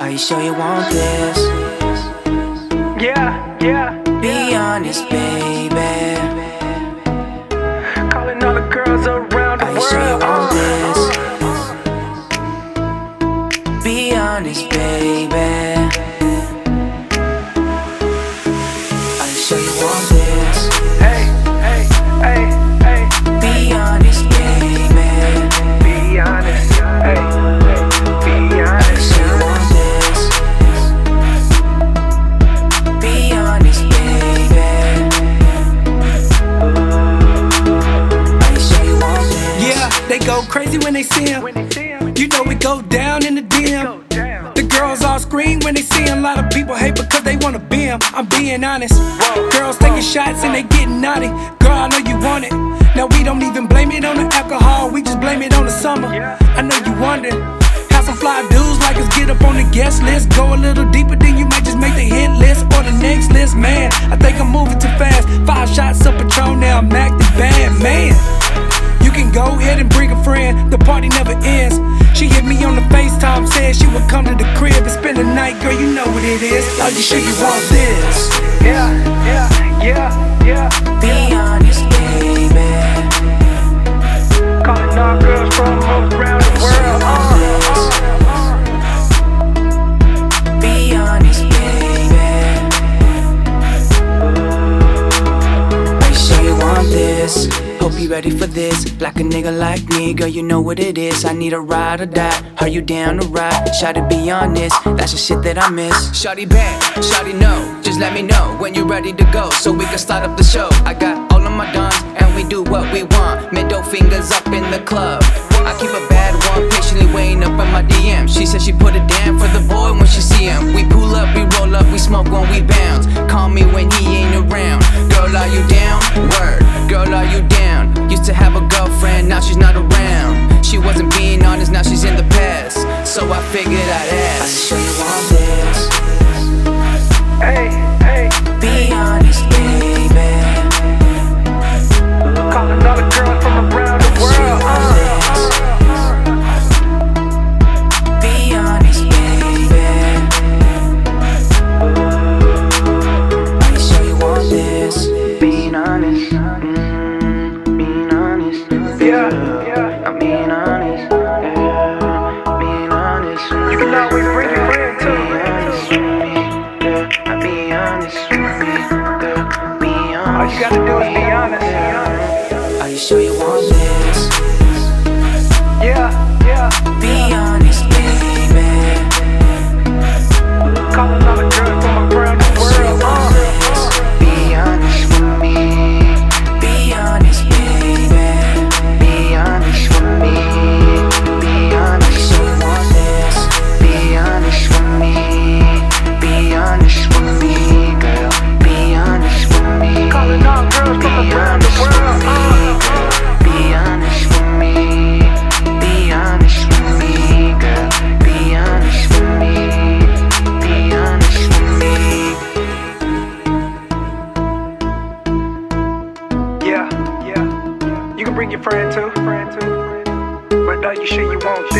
Are you sure you want this? Yeah, yeah. Be honest, baby. Calling all the girls around the Are you sure you world. want this? Be honest, baby. When they see him. You know we go down in the DM. The girls all scream when they see him. A lot of people hate because they wanna be him. I'm being honest. Girls taking shots and they getting naughty. Girl, I know you want it. Now we don't even blame it on the alcohol, we just blame it on the summer. I know you wonder. How some fly dudes like us get up on the guest list. Go a little deeper, then you might just make the hit list or the next list. Man, I think I'm moving too fast. Five shots of Patron, now I'm acting bad. Man, you can go ahead and bring friend, the party never ends. She hit me on the FaceTime, said she would come to the crib and spend the night, girl, you know what it is. Are you sure you want this? Yeah, yeah, yeah, yeah. Be ready for this. Like a nigga like me, girl, you know what it is. I need a ride or die. Are you down to ride? To be honest, that's the shit that I miss. Shawty bad, shawty no. Just let me know when you're ready to go so we can start up the show. I got all of my guns and we do what we want. Middle fingers up in the club. I keep a bad one patiently waiting up in my DM. She said she put it down for the boy when she see him. We sure you want your friend too. But are you sure you want?